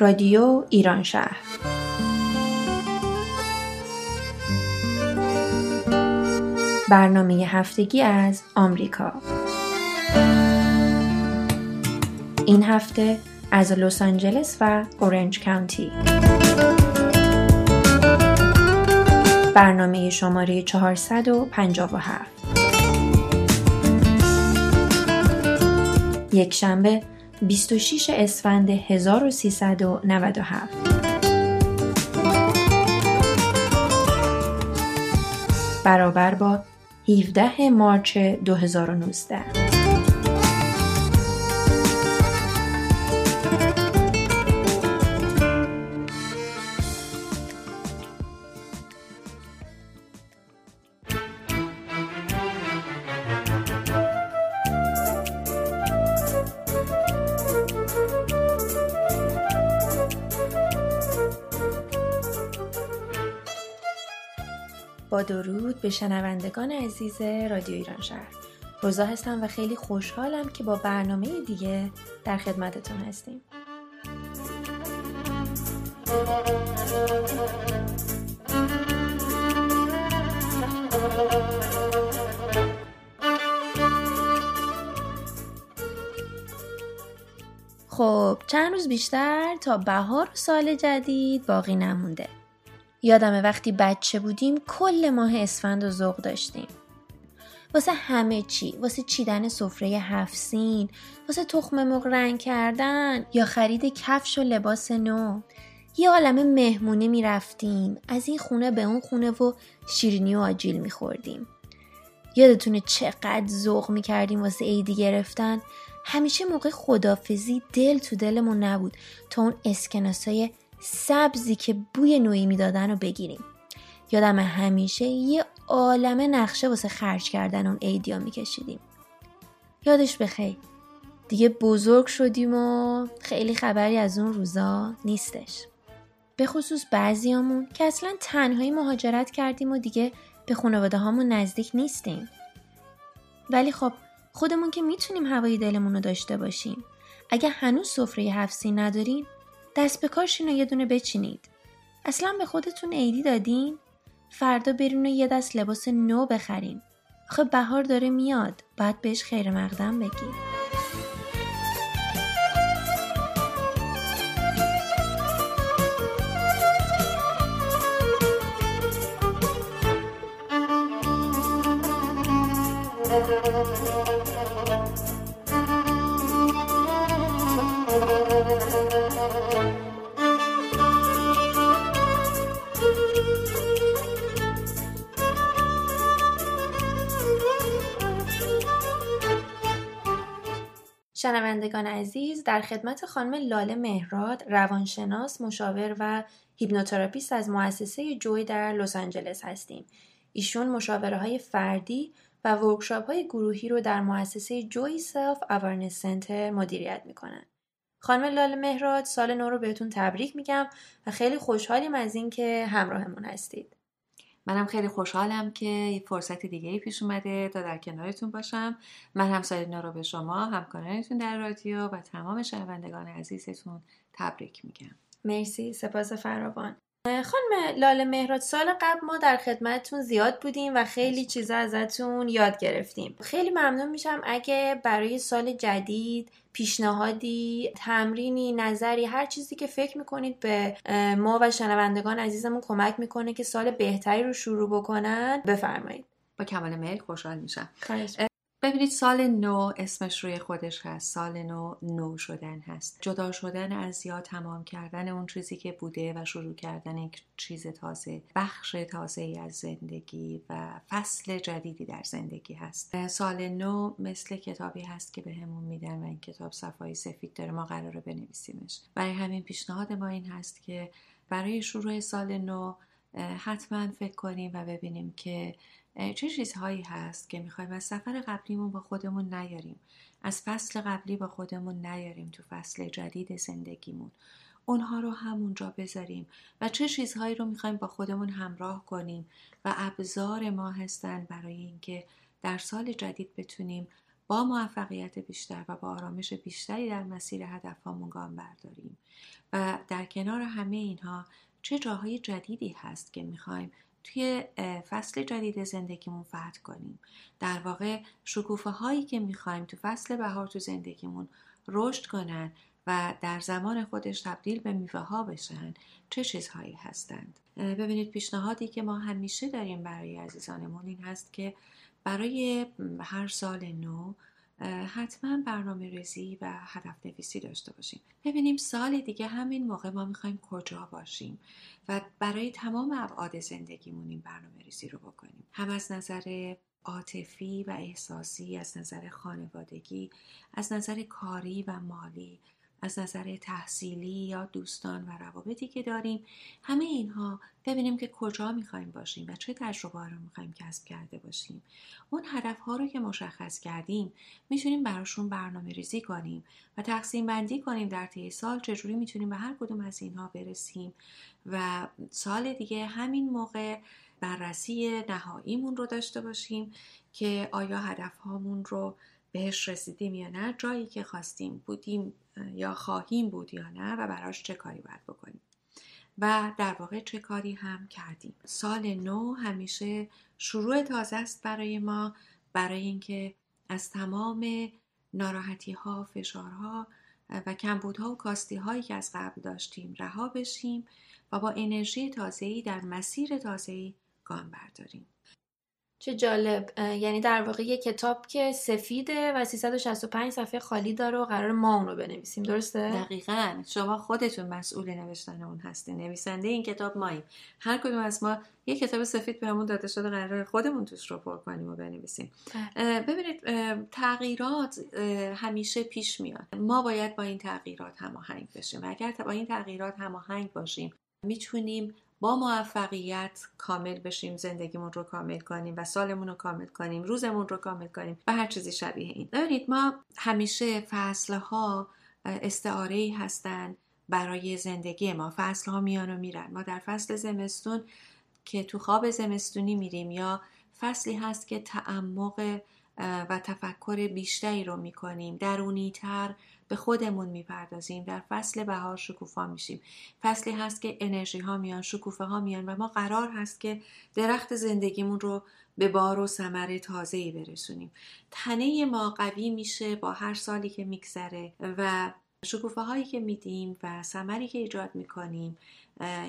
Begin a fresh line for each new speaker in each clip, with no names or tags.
رادیو ایران شهر. برنامه هفتگی از آمریکا. این هفته از لس آنجلس و اورنج کانتی برنامه شماره 457 یک شنبه 26 اسفند 1397 برابر با 17 مارچ 2019 درود به شنوندگان عزیز رادیو ایران شهر. روزا هستم و خیلی خوشحالم که با برنامه دیگه در خدمتتون هستیم. خب چند روز بیشتر تا بهار سال جدید باقی نمونده. یادمه وقتی بچه بودیم کل ماه اسفند و ذوق داشتیم. واسه همه چی واسه چیدن سفره هفسین واسه تخم مرغ رنگ کردن یا خرید کفش و لباس نو. یه عالم مهمونه می‌رفتیم از این خونه به اون خونه و شیرینی و آجیل میخوردیم. یادتونه چقدر ذوق می‌کردیم واسه عیدی گرفتن؟ همیشه موقع خدافزی دل تو دلمون نبود تا اون اسکناسای سبزی که بوی نوعی می‌دادن رو بگیریم. یادم همیشه یه عالمه نقشه واسه خرج کردن اون ایدیا میکشیدیم. یادش بخیر. دیگه بزرگ شدیم و خیلی خبری از اون روزا نیستش. به خصوص بعضیامون که اصلا تنهایی مهاجرت کردیم و دیگه به خانواده هامون نزدیک نیستیم. ولی خب خودمون که می‌تونیم هوای دلمون رو داشته باشیم. اگه هنوز سفره هفسی ندارین دست به کارشین رو یه دونه بچینید. اصلا به خودتون عیدی دادین؟ فردا برین و یه دست لباس نو بخرین. آخه بهار داره میاد. باید بهش خیر مقدم بگیر شنوندگان عزیز در خدمت خانم لاله مهراد روانشناس مشاور و هیپنوتراپیست از مؤسسه جوی در لس آنجلس هستیم. ایشون مشاوره های فردی و workshop های گروهی رو در مؤسسه Joy Self Awareness Center مدیریت می‌کنن. خانم لاله مهراد سال نو رو بهتون تبریک میگم و خیلی خوشحالیم از اینکه همراهمون هستید.
منم خیلی خوشحالم که یه فرصت دیگه پیش اومده تا در کنارتون باشم. من هم سالینا رو به شما همکارانتون در رادیو و تمام شنوندگان عزیزتون تبریک میگم.
مرسی. سپاس فراوان. خانم لاله مهراد سال قبل ما در خدمتتون زیاد بودیم و خیلی چیزا ازتون یاد گرفتیم. خیلی ممنون میشم اگه برای سال جدید پیشنهادی تمرینی نظری هر چیزی که فکر می‌کنید به ما و شنوندگان عزیزمون کمک می‌کنه که سال بهتری رو شروع بکنن بفرمایید.
با کمال میل خوشحال میشم. ببینید سال نو اسمش روی خودش هست. سال نو نو شدن هست. جدا شدن از یا تمام کردن اون چیزی که بوده و شروع کردن یک چیز تازه بخش تازه ای از زندگی و فصل جدیدی در زندگی هست. سال نو مثل کتابی هست که به همون میدن و این کتاب صفایی سفید داره ما قراره بنویسیمش. برای همین پیشنهاد ما این هست که برای شروع سال نو حتما فکر کنیم و ببینیم که چه چیزهایی هست که می‌خوایم از سفر قبلیمون با خودمون نیاریم؟ از فصل قبلی با خودمون نیاریم تو فصل جدید زندگیمون. اونها رو همونجا بذاریم و چه چیزهایی رو می‌خوایم با خودمون همراه کنیم و ابزار ما هستن برای اینکه در سال جدید بتونیم با موفقیت بیشتر و با آرامش بیشتری در مسیر هدفهامون گام برداریم. و در کنار همه اینها چه جاهای جدیدی هست که می‌خوایم توی فصل جدید زندگیمون فتح کنیم. در واقع شکوفه هایی که می‌خوایم تو فصل بهار تو زندگیمون رشد کنن و در زمان خودش تبدیل به میوه ها بشن چه چیزهایی هستند؟ ببینید پیشنهادی که ما همیشه داریم برای عزیزانمون این هست که برای هر سال نو حتما برنامه ریزی و هدف نویسی داشته باشیم. ببینیم سال دیگه همین موقع ما می‌خوایم کجا باشیم و برای تمام ابعاد زندگیمون این برنامه ریزی رو بکنیم. هم از نظر عاطفی و احساسی از نظر خانوادگی از نظر کاری و مالی از نظر تحصیلی یا دوستان و روابطی که داریم همه اینها ببینیم که کجا می‌خوایم باشیم و چه تجربه رو می‌خوایم کسب کرده باشیم. اون هدف ها رو که مشخص کردیم می‌تونیم براشون برنامه ریزی کنیم و تقسیم بندی کنیم در طی سال چجوری می‌تونیم به هر کدوم از اینها برسیم و سال دیگه همین موقع بررسی نهاییمون رو داشته باشیم که آیا هدف هامون رو بهش رسیدیم یا نه جایی که خواستیم بودیم یا خواهیم بود یا نه و براش چه کاری باید بکنیم. و در واقع چه کاری هم کردیم. سال نو همیشه شروع تازه است برای ما برای اینکه از تمام ناراحتی ها فشارها و کمبودها و کاستی هایی که از قبل داشتیم رها بشیم و با انرژی تازه‌ای در مسیر تازه‌ای گام برداریم.
چه جالب. یعنی در واقع یه کتاب که سفیده و 365 صفحه خالی داره و قرار ما اون رو بنویسیم. درسته؟
دقیقا. شما خودتون مسئول نوشتن اون هستین. نویسنده این کتاب ماییم. هر کدوم از ما یه کتاب سفید بهمون داده شده قرار خودمون توش رو پر کنیم و بنویسیم. بله. ببینید تغییرات همیشه پیش میاد. ما باید با این تغییرات هماهنگ بشیم. و اگر با این تغییرات هماهنگ باشیم می‌تونیم با موفقیت کامل بشیم زندگیمون رو کامل کنیم و سالمون رو کامل کنیم روزمون رو کامل کنیم و هر چیزی شبیه این. ببینید ما همیشه فصلها استعاره ای هستن برای زندگی ما. فصل ها میان و میرن. ما در فصل زمستون که تو خواب زمستونی میریم یا فصلی هست که تعمق و تفکر بیشتری رو می‌کنیم درونی تر به خودمون می‌پردازیم. در فصل بهار شکوفا میشیم. فصلی هست که انرژی ها میان شکوفه ها میان و ما قرار هست که درخت زندگیمون رو به بار و ثمر تازه‌ای برسونیم. تنه ما قوی میشه با هر سالی که میگذره و شکوفه هایی که میدیم و ثمری که ایجاد می‌کنیم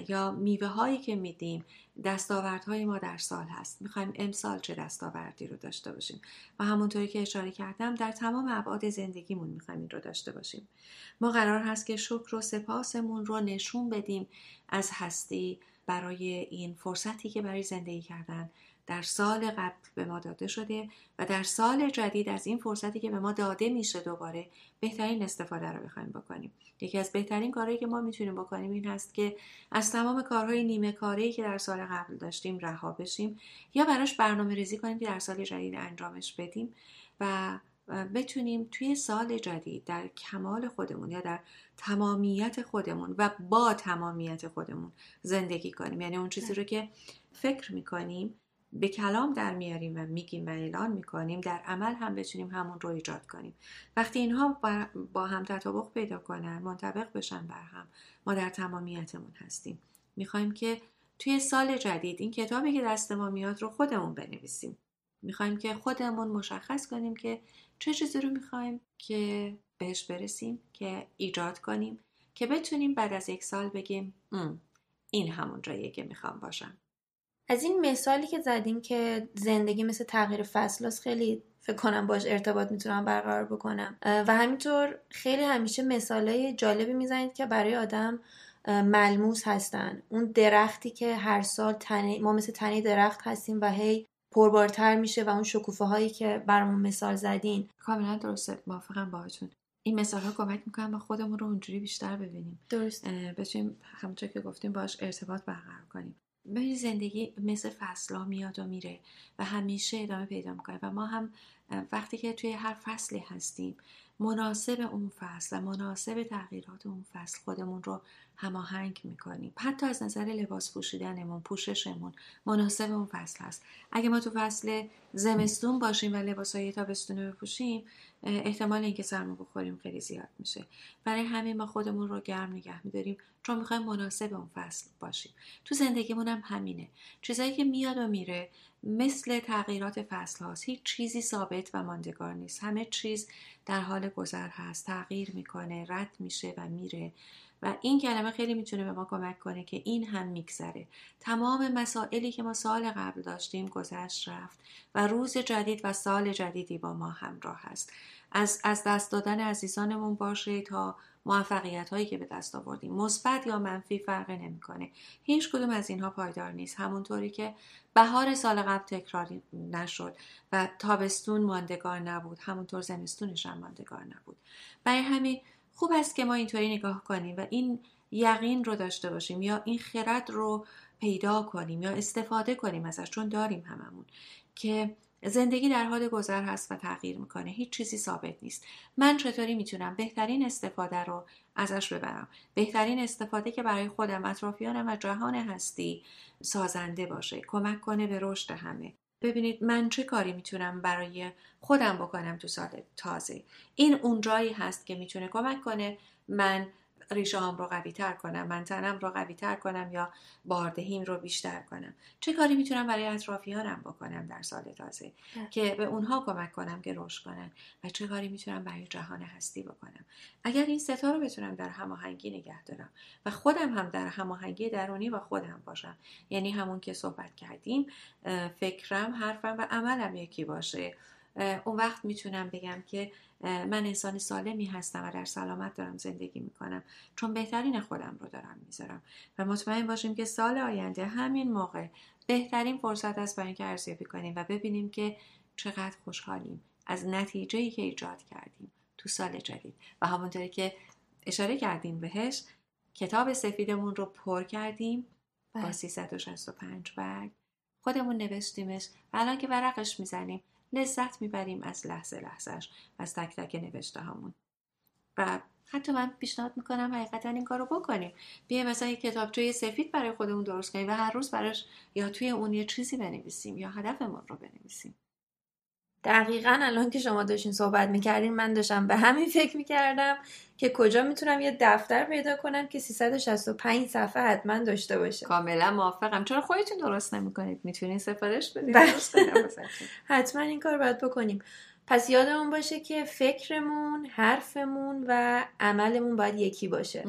یا میوه هایی که میدیم دستاوردهای ما در سال هست. می‌خوایم امسال چه دستاوردی رو داشته باشیم؟ و همونطوری که اشاره کردم در تمام ابعاد زندگیمون می‌خوایم این رو داشته باشیم. ما قرار هست که شکر و سپاسمون رو نشون بدیم از هستی برای این فرصتی که برای زندگی کردن در سال قبل به ما داده شده و در سال جدید از این فرصتی که به ما داده میشه دوباره بهترین استفاده رو بخوایم بکنیم. یکی از بهترین کارهایی که ما می‌تونیم بکنیم این هست که از تمام کارهای نیمه کاری که در سال قبل داشتیم رها بشیم یا براش برنامه ریزی کنیم که در سال جدید انجامش بدیم و بتونیم توی سال جدید در کمال خودمون یا در تمامیت خودمون و با تمامیت خودمون زندگی کنیم. یعنی اون چیزی رو که فکر می‌کنیم به کلام در میاریم و میگیم و اعلان می‌کنیم در عمل هم بتونیم همون رو ایجاد کنیم. وقتی اینها با هم تطابق پیدا کنن منطبق بشن بر هم ما در تمامیتمون هستیم. می‌خوایم که توی سال جدید این کتابی که دست ما میاد رو خودمون بنویسیم. می‌خوایم که خودمون مشخص کنیم که چه چیزی رو می‌خوایم که بهش برسیم که ایجاد کنیم که بتونیم بعد از یک سال بگیم این همون جاییه که می‌خوام باشم.
از این مثالی که زدیم که زندگی مثل تغییر فصل خیلی فکر کنم باش ارتباط می‌تونم برقرار بکنم. و همینطور خیلی همیشه مثالای جالبی می‌زنید که برای آدم ملموس هستن. اون درختی که هر سال تنه ما مثل تنه درخت هستیم و هی پربارتر میشه و اون شکوفه هایی که برامون مثال زدین.
کاملا درسته. موافقم باهاتون. این مثال ها کمک می‌کنن با خودمون رو اونجوری بیشتر ببینیم.
درست.
بتونیم همونطور که گفتیم باش ارتباط برقرار کنیم. ببین زندگی مثل فصلا میاد و میره و همیشه ادامه پیدا می‌کنه. و ما هم وقتی که توی هر فصلی هستیم مناسب اون فصل و مناسب تغییرات اون فصل خودمون رو هماهنگ می‌کنیم. حتی از نظر لباس پوشیدنمون پوششمون مناسب اون فصل هست. اگه ما تو فصل زمستون باشیم و لباس های تابستون رو بپوشیم احتمال اینکه سرما بخوریم خیلی زیاد میشه. برای همین ما خودمون رو گرم نگه میداریم چون می‌خوایم مناسب اون فصل باشیم. تو زندگیمون هم همینه. چیزایی که میاد و میره مثل تغییرات فصل هاست هیچ چیزی ثابت و ماندگار نیست. همه چیز در حال گذر هست. تغییر می‌کنه رد میشه و میره. و این کلمه خیلی می‌تونه به ما کمک کنه که این هم میگذره. تمام مسائلی که ما سال قبل داشتیم گذشت رفت و روز جدید و سال جدیدی با ما همراه هست از, از دست دادن عزیزانمون باشه تا موفقیت هایی که به دست آوردیم. مثبت یا منفی فرقی نمی‌کنه. هیچ کدوم از اینها پایدار نیست. همونطوری که بهار سال قبل تکرار نشد و تابستون ماندگار نبود. همونطور زمستونش هم ماندگار نبود. برای همین خوب است که ما اینطوری نگاه کنیم و این یقین رو داشته باشیم یا این خرد رو پیدا کنیم یا استفاده کنیم ازش چون داریم هممون که زندگی در حال گذر هست و تغییر می‌کنه. هیچ چیزی ثابت نیست. من چطوری می‌تونم بهترین استفاده رو ازش ببرم؟ بهترین استفاده که برای خودم اطرافیانم و جهان هستی سازنده باشه. کمک کنه به رشد همه. ببینید من چه کاری می‌تونم برای خودم بکنم تو سال تازه؟ این اون جایی هست که می‌تونه کمک کنه من ریشه هم رو قوی تر کنم من تنم رو قوی تر کنم یا باردهیم رو بیشتر کنم. چه کاری می‌تونم برای اطرافیانم بکنم در سال تازه ده. که به اونها کمک کنم که رشد کنن؟ و چه کاری می‌تونم برای جهان هستی بکنم؟ اگر این ستا رو بتونم در هماهنگی نگه دارم و خودم هم در هماهنگی درونی با خودم باشم یعنی همون که صحبت کردیم فکرم حرفم و عملم یکی باشه اون وقت می‌تونم بگم که من انسان سالمی هستم و در سلامت دارم زندگی می‌کنم. چون بهترین خودم رو دارم می‌ذارم. و مطمئن باشیم که سال آینده همین موقع بهترین فرصت است برای اینکه ارزیابی کنیم و ببینیم که چقدر خوشحالیم. از نتیجه که ایجاد کردیم تو سال جدید. و همونطوری که اشاره کردیم بهش کتاب سفیدمون رو پر کردیم با 365 بله. برگ خودمون نوشتیمش. و الان که ورقش می‌زنیم لذت می‌بریم از لحظه لحظهش از تک تک نوشته همون و حتی من پیشنهاد می‌کنم حقیقتا این کار رو بکنیم. بیا مثلا یک کتابچه سفید برای خودمون درست کنیم و هر روز براش یا توی اون یه چیزی بنویسیم یا هدفمون رو بنویسیم.
دقیقا الان که شما داشتین صحبت می‌کردین من داشتم به همین فکر می‌کردم که کجا می‌تونم یه دفتر پیدا کنم که 365 صفحه حتما داشته باشه.
کاملا موافقم. چرا خودتون درست نمی‌کنید؟ می‌تونین سفارش بدید
بله. حتما این کار باید بکنیم. پس یادمون باشه که فکرمون حرفمون و عملمون باید یکی باشه.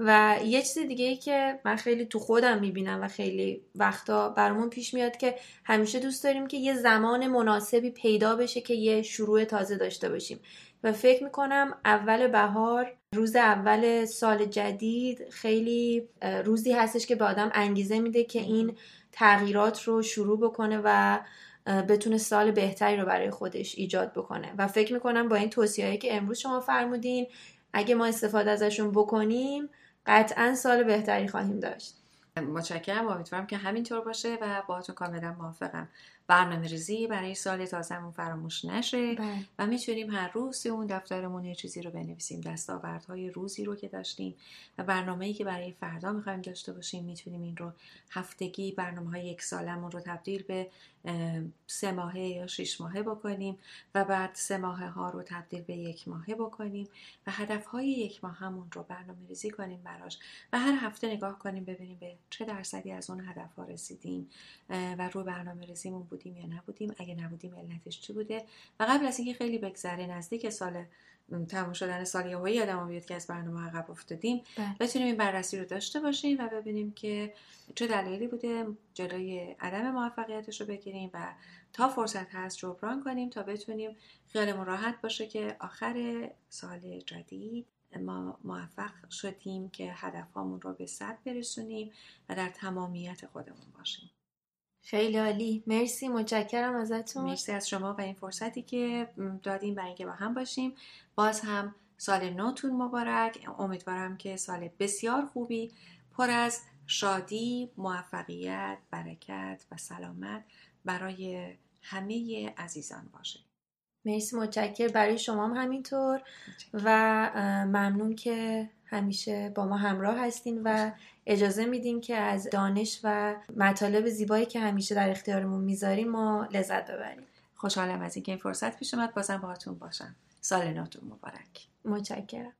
و یه چیز دیگه ای که من خیلی تو خودم می‌بینم و خیلی وقتا برامون پیش میاد که همیشه دوست داریم که یه زمان مناسبی پیدا بشه که یه شروع تازه داشته باشیم. و فکر می‌کنم اول بهار روز اول سال جدید خیلی روزی هستش که به آدم انگیزه میده که این تغییرات رو شروع بکنه و بتونه سال بهتری رو برای خودش ایجاد بکنه. و فکر می‌کنم با این توصیه‌ای که امروز شما فرمودین اگه ما استفاده ازشون بکنیم قطعا سال بهتری خواهیم داشت.
متشکرم امیدوارم که همینطور باشه و باهاتون کاملا موافقم. برنامه ریزی برای سال تازهمون فراموش نشه بله. و می‌تونیم هر روز اون دفترمون یه چیزی رو بنویسیم دستاوردهای روزی رو که داشتیم و برنامه ای که برای فردا می‌خوایم داشته باشیم می‌تونیم این رو هفتگی برنامه های یک سالمون رو تبدیل به سه ماهه یا شش ماهه بکنیم و بعد سه ماهه ها رو تبدیل به یک ماهه بکنیم و هدف های یک ماه همون رو برنامه ریزی کنیم براش و هر هفته نگاه کنیم ببینیم به چه درصدی از اون هدف ها رسیدیم و روی برنامه ریزیمون بودیم یا نبودیم اگه نبودیم علتش چی بوده؟ و قبل از اینکه خیلی بگذره نزدیک سال تموم شدن سال یهویی یادم بیاد که از برنامه عقب افتادیم. بله. بتونیم این بررسی رو داشته باشیم و ببینیم که چه دلایلی بوده جلوی عدم موفقیتش رو بگیریم و تا فرصت هست جبران کنیم تا بتونیم خیالمون راحت باشه که آخر سال جدید ما موفق شدیم که هدفهامون رو به صد برسونیم و در تمامیت خودمون باشیم.
خیلی عالی. مرسی متشکرم ازتون.
مرسی از شما و این فرصتی که دادیم برای اینکه با هم باشیم. باز هم سال نوتون مبارک. امیدوارم که سال بسیار خوبی پر از شادی موفقیت برکت و سلامت برای همه عزیزان باشه.
مرسی متشکر برای شما هم همینطور. و ممنون که همیشه با ما همراه هستین و اجازه میدین که از دانش و مطالب زیبایی که همیشه در اختیارمون می‌ذاریم ما لذت ببریم.
خوشحالم از اینکه این فرصت پیش اومد. بازم باهاتون باشم. سال نوتون مبارک.
متشکرم.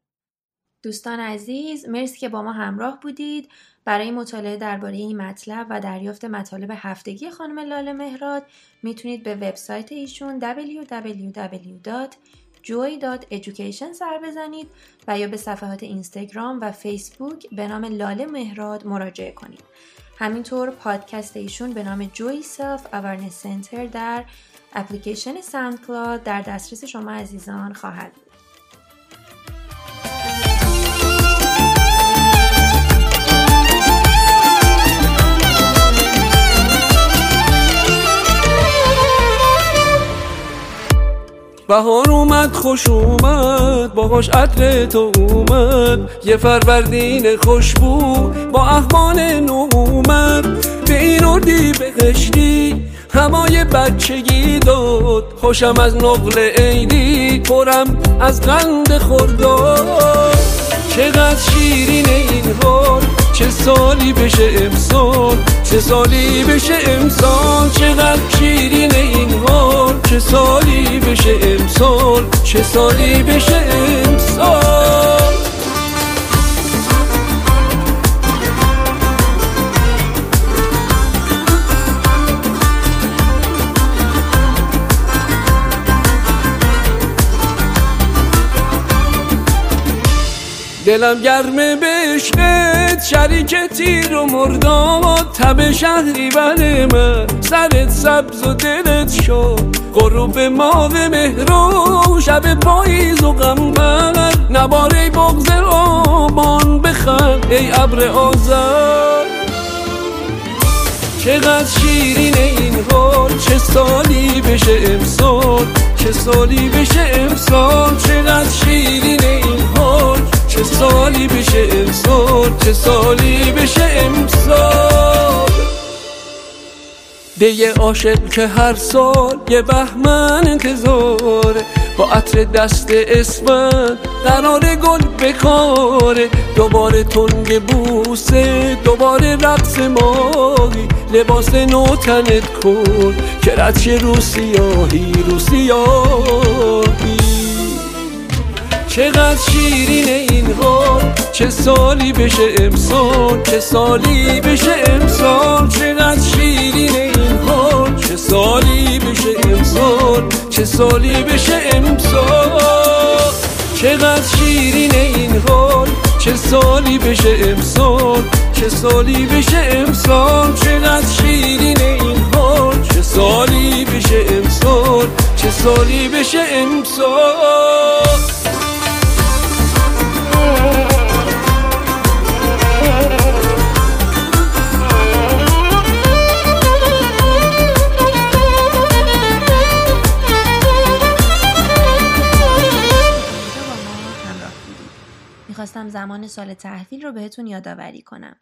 دوستان عزیز مرسی که با ما همراه بودید. برای مطالعه درباره این مطلب و دریافت مطالب هفتگی خانم لاله مهراد می‌تونید به وبسایت ایشون www.joy.education سر بزنید و یا به صفحات اینستاگرام و فیسبوک به نام لاله مهراد مراجعه کنید. همینطور پادکست ایشون به نام Joy Self Awareness Center در اپلیکیشن Sound در دسترس شما عزیزان خواهد بود.
بهار اومد خوش اومد باهاش عطر تو اومد. یه فروردین خوشبو با احوال نو اومد به این اردی بهشتی همای بچگی داد. خوشم از نقل عیدی پرم از قند خورداد چقدر شیرین این حال چه سالی بشه امسال؟ چه سالی بشه امسال؟ چقدر شیرین این حال چه سالی بشه امسال؟ چه سالی بشه امسال؟ دلم گرمه بشقت شریک تیر و مرداد تب شهری بله من. سرت سبز و دلت شد غروب ماه مهرو شب پاییز و غمبر نباره بغز آبان بخند ای ابر آزر چقدر شیرین این حال. چه سالی بشه امسال؟ چه سالی بشه امسال؟ چقدر شیرین این حال؟ چه سالی بشه امسال چه سالی بشه امسال؟ دیگه عاشق که هر سال یه بهمن انتظاره با عطر دست اسمن قرار گل بکاره. دوباره تنگ بوسه دوباره رقص ماهی لباس نو تنت کن که رد رو سیاهی رو چقدر شیرین این ها چه سالی بشه امسال؟ چه سالی بشه امسال؟ چقدر شیرین این ها چه سالی بشه امسال؟ چه سالی بشه امسال؟ چقدر شیرین این حال چه سالی بشه امسال؟ چه سالی بشه امسال؟ چقدر شیرین این حال چه سالی بشه امسال؟ چه سالی بشه امسال؟
می‌خواستم زمان سال تحویل رو بهتون یادآوری کنم.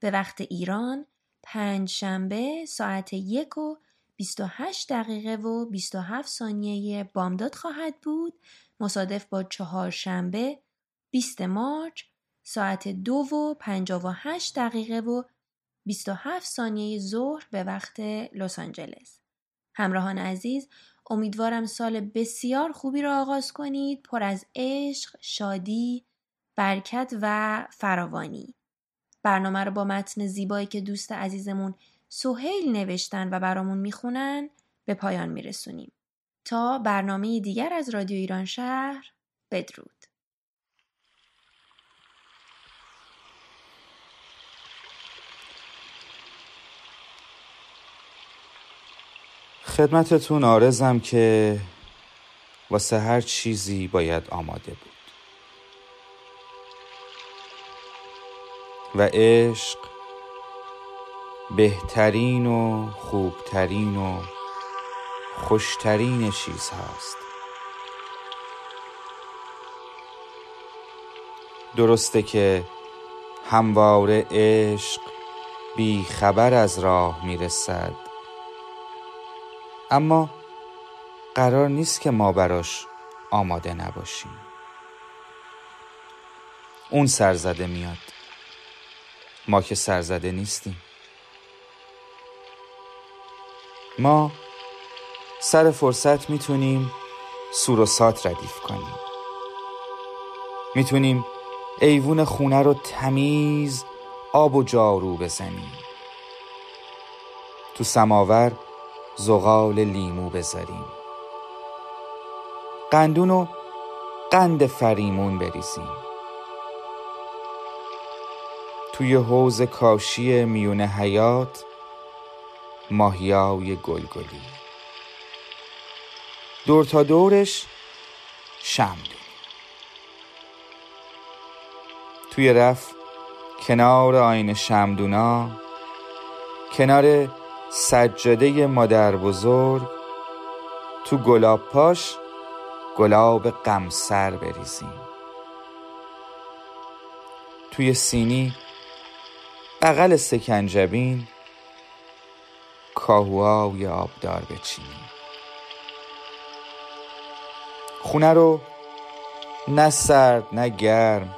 به وقت ایران پنج شنبه ساعت یک و 28 دقیقه و 27 ثانیه بامداد خواهد بود مصادف با چهارشنبه 20 مارچ ساعت دو و 58 دقیقه و 27 ثانیه ظهر به وقت لس آنجلس. همراهان عزیز امیدوارم سال بسیار خوبی را آغاز کنید پر از عشق، شادی، برکت و فراوانی. برنامه رو با متن زیبایی که دوست عزیزمون سهیل نوشتن و برامون می‌خونن به پایان میرسونیم. تا برنامه دیگر از رادیو ایران شهر بدرود.
خدمتتون آرزم که واسه هر چیزی باید آماده بود و عشق بهترین و خوبترین و خوشترین چیز هست درسته که همواره عشق بی خبر از راه می‌رسد. اما قرار نیست که ما براش آماده نباشیم. اون سرزده میاد. ما که سرزده نیستیم. ما سر فرصت می‌تونیم سور و سات ردیف کنیم. می‌تونیم ایوون خونه رو تمیز آب و جارو بزنیم. تو سماور زغال لیمو بذاریم. قندون و قند فریمون بریزیم. توی حوز کاشی میون حیات ماهیای گلگلی. دور تا دورش شمدونی توی رف کنار آین شمدونا کنار سجاده مادر بزرگ تو گلاب پاش گلاب غمسر بریزیم. توی سینی بغل سکنجبین کاهوهای آبدار بچینیم خونه رو نه سرد نه گرم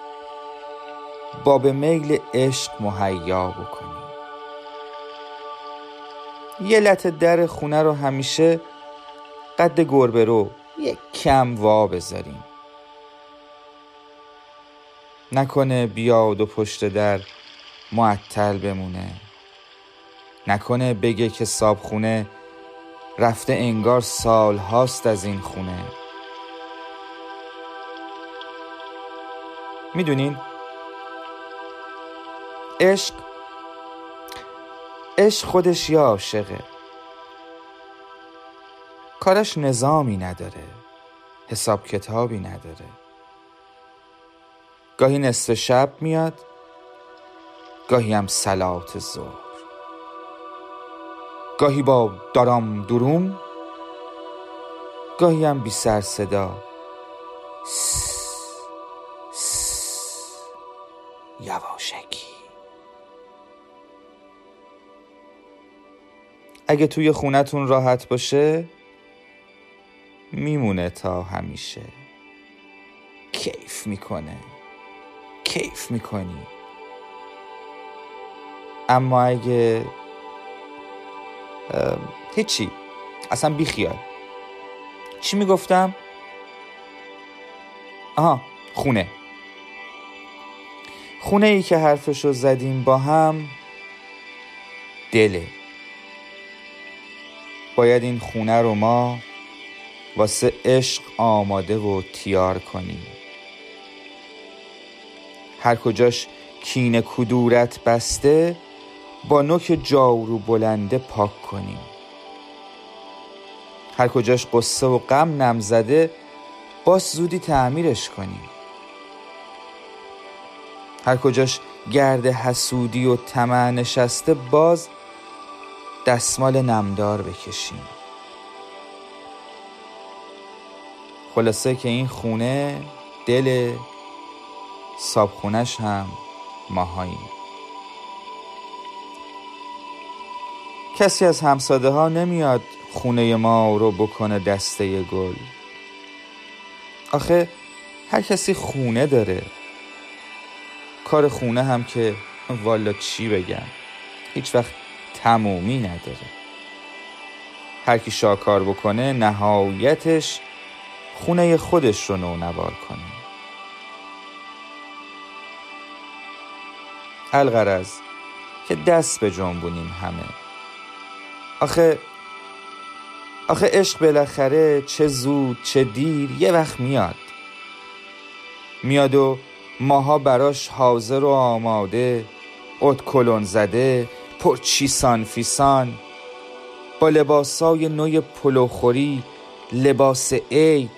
با به میل عشق مهیا بکنیم یه لطه در خونه رو همیشه قد گربه رو یک کم وا بذاریم. نکنه بیاد و پشت در معطل بمونه. نکنه بگه که خونه رفته انگار سال هاست از این خونه. می‌دونین؟ عشق عشق خودش یا عاشقه. کارش نظامی نداره حساب کتابی نداره. گاهی نصف شب میاد گاهی هم سلات ظهر. گاهی با دارام دروم گاهی هم بی سر صدا. یواشکی. اگه توی خونتون راحت باشه میمونه تا همیشه. کیف می‌کنه. کیف می‌کنی. اما اگه هیچی اصلا بیخیال. چی می‌گفتم؟ آها خونه. خونه ای که حرفشو زدیم با هم دله. باید این خونه رو ما واسه عشق آماده و تیار کنیم. هر کجاش کین کدورت بسته با نوک جاورو بلنده پاک کنیم. هر کجاش قصه و غم نمزده باز زودی تعمیرش کنیم. هر کجاش گرد حسودی و طمع نشسته باز دستمال نمدار بکشیم. خلاصه که این خونه دل سابخونش هم ماهاییم. کسی از همساده ها نمیاد خونه ما رو بکنه دسته گل. آخه هر کسی خونه داره. کار خونه هم که والا چی بگم؟ هیچ وقت تمومی نداره. هر کی شاکار بکنه نهایتش خونه خودش رو نونوار کنه. الغرض که دست به جنبونیم همه. آخه آخه عشق بالاخره چه زود چه دیر یه وقت میاد. میاد و ماها براش حاضر و آماده ات کلون زده پر چیسان فیسان. با لباسای نوی پلوخوری لباس عید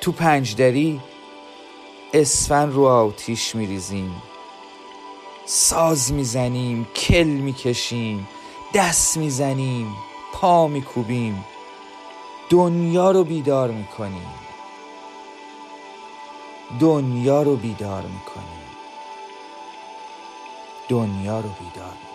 تو پنجدری اسفن رو آتیش میریزیم. ساز می‌زنیم کل می‌کشیم. دست می‌زنیم پا میکوبیم. دنیا رو بیدار می‌کنیم. دنیا رو بیدار می‌کنیم. دنیا رو بیدار